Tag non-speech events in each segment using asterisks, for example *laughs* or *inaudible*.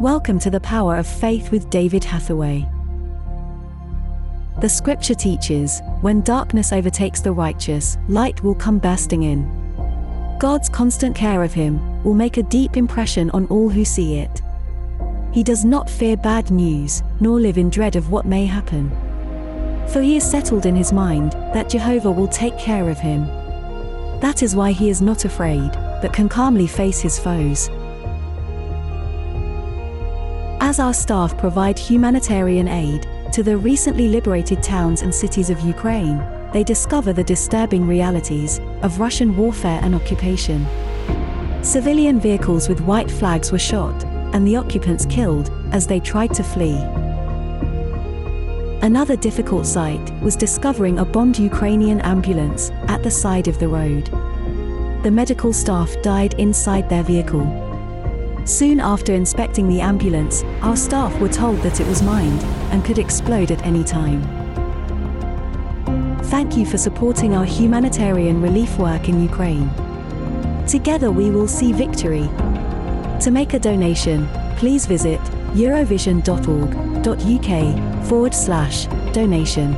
Welcome to the Power of Faith with David Hathaway. The scripture teaches when darkness overtakes the righteous, light will come bursting in. God's constant care of him will make a deep impression on all who see it. He does not fear bad news, nor live in dread of what may happen. For he is settled in his mind that Jehovah will take care of him. That is why he is not afraid, but can calmly face his foes. As our staff provide humanitarian aid to the recently liberated towns and cities of Ukraine, they discover the disturbing realities of Russian warfare and occupation. Civilian vehicles with white flags were shot, and the occupants killed as they tried to flee. Another difficult sight was discovering a bombed Ukrainian ambulance at the side of the road. The medical staff died inside their vehicle. Soon after inspecting the ambulance, our staff were told that it was mined and could explode at any time. Thank you for supporting our humanitarian relief work in Ukraine. Together we will see victory. To make a donation, please visit eurovision.org.uk forward slash donation.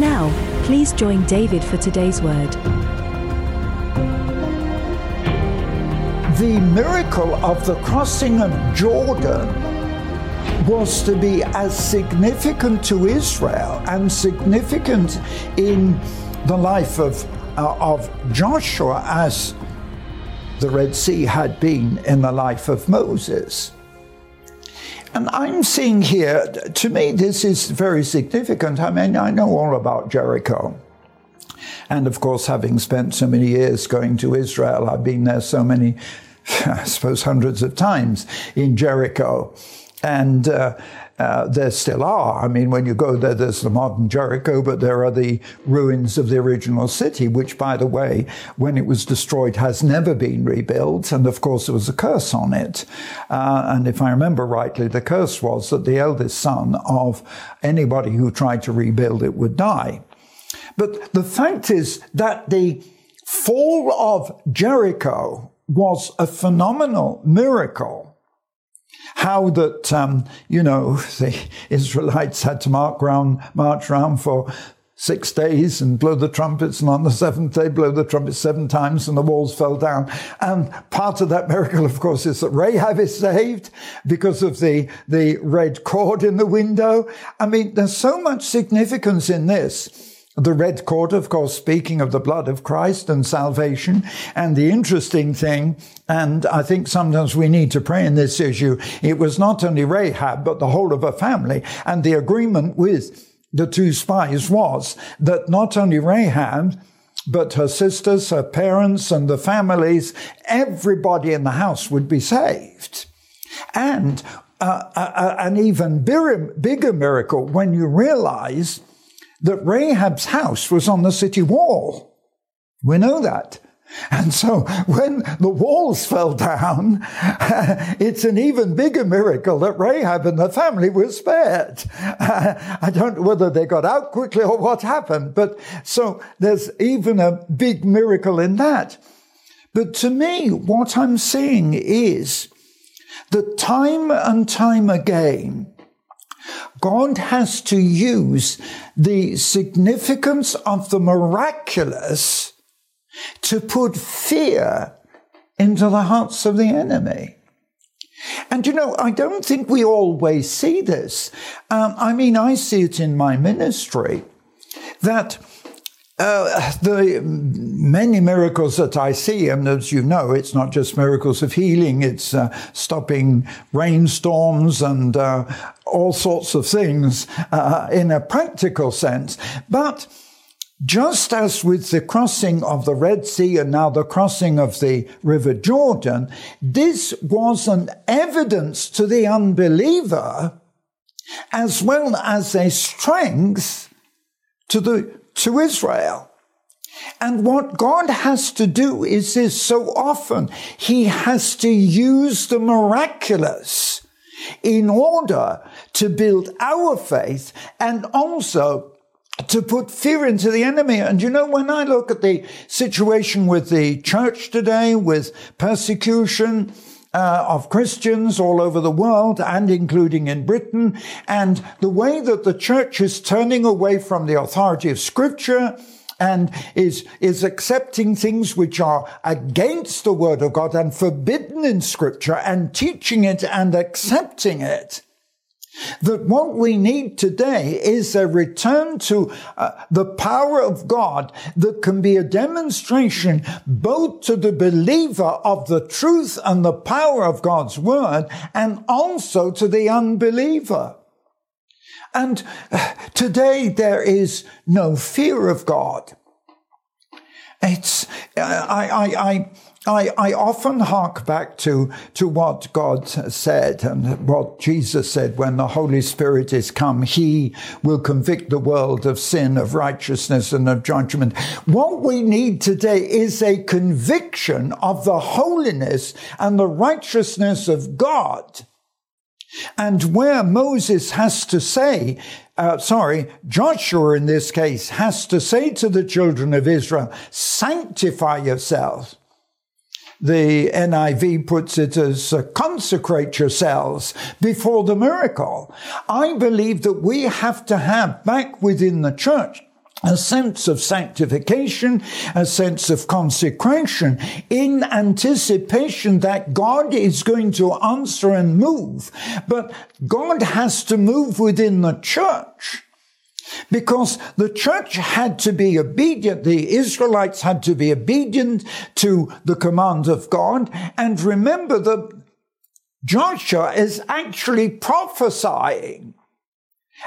Now, please join David for today's word. The miracle of the crossing of Jordan was to be as significant to Israel and significant in the life of, uh, of Joshua as the Red Sea had been in the life of Moses. And I'm seeing here, to me, this is very significant. I mean, I know all about Jericho. And of course, having spent so many years going to Israel, I've been there so many, *laughs* I suppose, hundreds of times in Jericho. And uh, uh, there still are. I mean, when you go there, there's the modern Jericho, but there are the ruins of the original city, which, by the way, when it was destroyed, has never been rebuilt. And of course, there was a curse on it. Uh, and if I remember rightly, the curse was that the eldest son of anybody who tried to rebuild it would die. But the fact is that the fall of Jericho was a phenomenal miracle how that, um, you know, *laughs* the Israelites had to mark round, march around for six days and blow the trumpets, and on the seventh day, blow the trumpets seven times, and the walls fell down. And part of that miracle, of course, is that Rahab is saved because of the, the red cord in the window. I mean, there's so much significance in this. The red cord, of course, speaking of the blood of Christ and salvation. And the interesting thing, and I think sometimes we need to pray in this issue, it was not only Rahab, but the whole of her family. And the agreement with the two spies was that not only Rahab, but her sisters, her parents, and the families, everybody in the house would be saved. And uh, uh, uh an even bigger miracle when you realize that Rahab's house was on the city wall. We know that. And so when the walls fell down, *laughs* it's an even bigger miracle that Rahab and the family were spared. *laughs* I don't know whether they got out quickly or what happened, but so there's even a big miracle in that. But to me, what I'm seeing is that time and time again, God has to use the significance of the miraculous to put fear into the hearts of the enemy. And you know, I don't think we always see this. Um, I mean, I see it in my ministry that uh, the many miracles that I see, and as you know, it's not just miracles of healing, it's uh, stopping rainstorms and uh, all sorts of things uh, in a practical sense. But just as with the crossing of the Red Sea and now the crossing of the River Jordan, this was an evidence to the unbeliever as well as a strength to the to Israel. And what God has to do is this so often he has to use the miraculous in order to build our faith and also to put fear into the enemy. And you know, when I look at the situation with the church today, with persecution, uh, of Christians all over the world and including in Britain. And the way that the church is turning away from the authority of scripture and is, is accepting things which are against the word of God and forbidden in scripture and teaching it and accepting it. That what we need today is a return to uh, the power of God that can be a demonstration both to the believer of the truth and the power of God's word and also to the unbeliever. And uh, today there is no fear of God. It's, uh, I, I, I, I, I often hark back to, to what God said and what Jesus said when the Holy Spirit is come. He will convict the world of sin, of righteousness, and of judgment. What we need today is a conviction of the holiness and the righteousness of God. And where Moses has to say, uh, sorry, Joshua in this case has to say to the children of Israel, sanctify yourselves. The NIV puts it as uh, consecrate yourselves before the miracle. I believe that we have to have back within the church a sense of sanctification, a sense of consecration in anticipation that God is going to answer and move. But God has to move within the church. Because the church had to be obedient, the Israelites had to be obedient to the command of God. And remember that Joshua is actually prophesying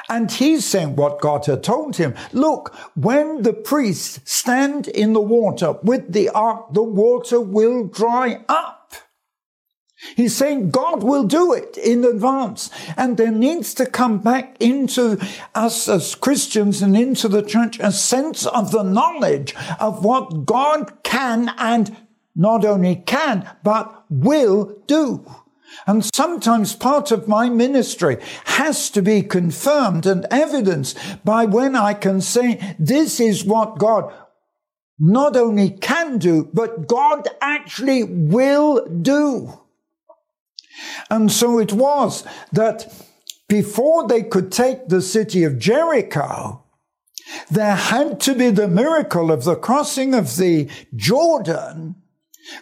and he's saying what God had told him. Look, when the priests stand in the water with the ark, the water will dry up. He's saying God will do it in advance. And there needs to come back into us as Christians and into the church a sense of the knowledge of what God can and not only can, but will do. And sometimes part of my ministry has to be confirmed and evidenced by when I can say, this is what God not only can do, but God actually will do. And so it was that before they could take the city of Jericho, there had to be the miracle of the crossing of the Jordan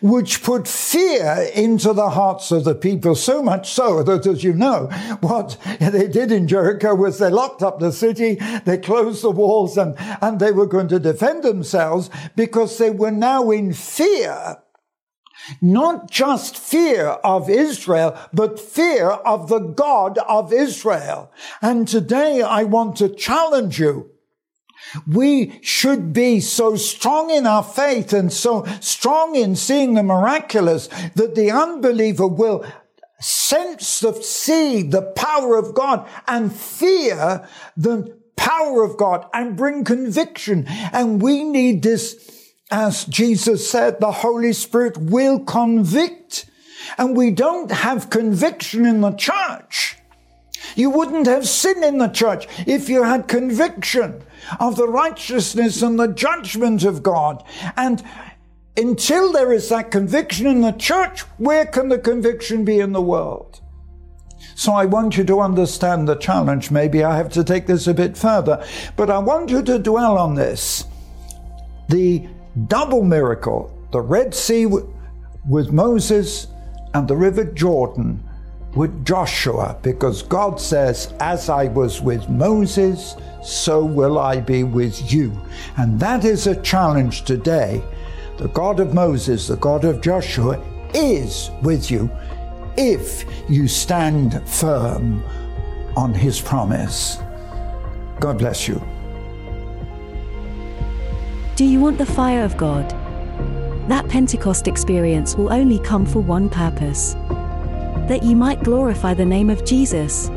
which put fear into the hearts of the people, so much so that, as you know, what they did in Jericho was they locked up the city, they closed the walls, and, and they were going to defend themselves because they were now in fear. Not just fear of Israel, but fear of the God of Israel. And today I want to challenge you we should be so strong in our faith and so strong in seeing the miraculous that the unbeliever will sense the see the power of God and fear the power of God and bring conviction. And we need this, as Jesus said, the Holy Spirit will convict. And we don't have conviction in the church. You wouldn't have sin in the church if you had conviction of the righteousness and the judgment of God. And until there is that conviction in the church, where can the conviction be in the world? So I want you to understand the challenge. Maybe I have to take this a bit further, but I want you to dwell on this. The double miracle, the Red Sea with Moses and the River Jordan with Joshua, because God says, As I was with Moses, so will I be with you. And that is a challenge today. The God of Moses, the God of Joshua, is with you if you stand firm on his promise. God bless you. Do you want the fire of God? That Pentecost experience will only come for one purpose that you might glorify the name of Jesus.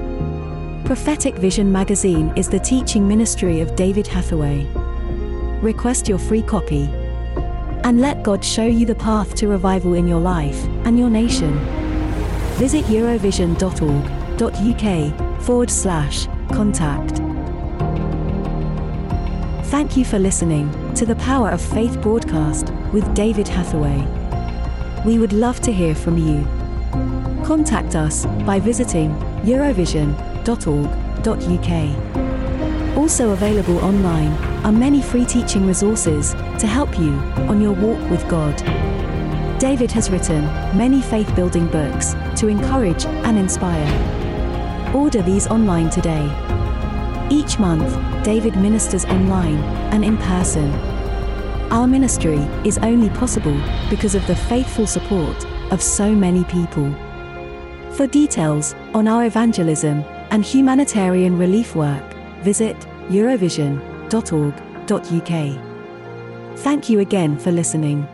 Prophetic Vision magazine is the teaching ministry of David Hathaway. Request your free copy. And let God show you the path to revival in your life and your nation. Visit eurovision.org.uk forward slash contact. Thank you for listening to the Power of Faith broadcast with David Hathaway. We would love to hear from you. Contact us by visiting eurovision.org.uk. Also available online are many free teaching resources to help you on your walk with God. David has written many faith building books to encourage and inspire. Order these online today. Each month, David ministers online and in person. Our ministry is only possible because of the faithful support of so many people. For details on our evangelism and humanitarian relief work, visit eurovision.org.uk. Thank you again for listening.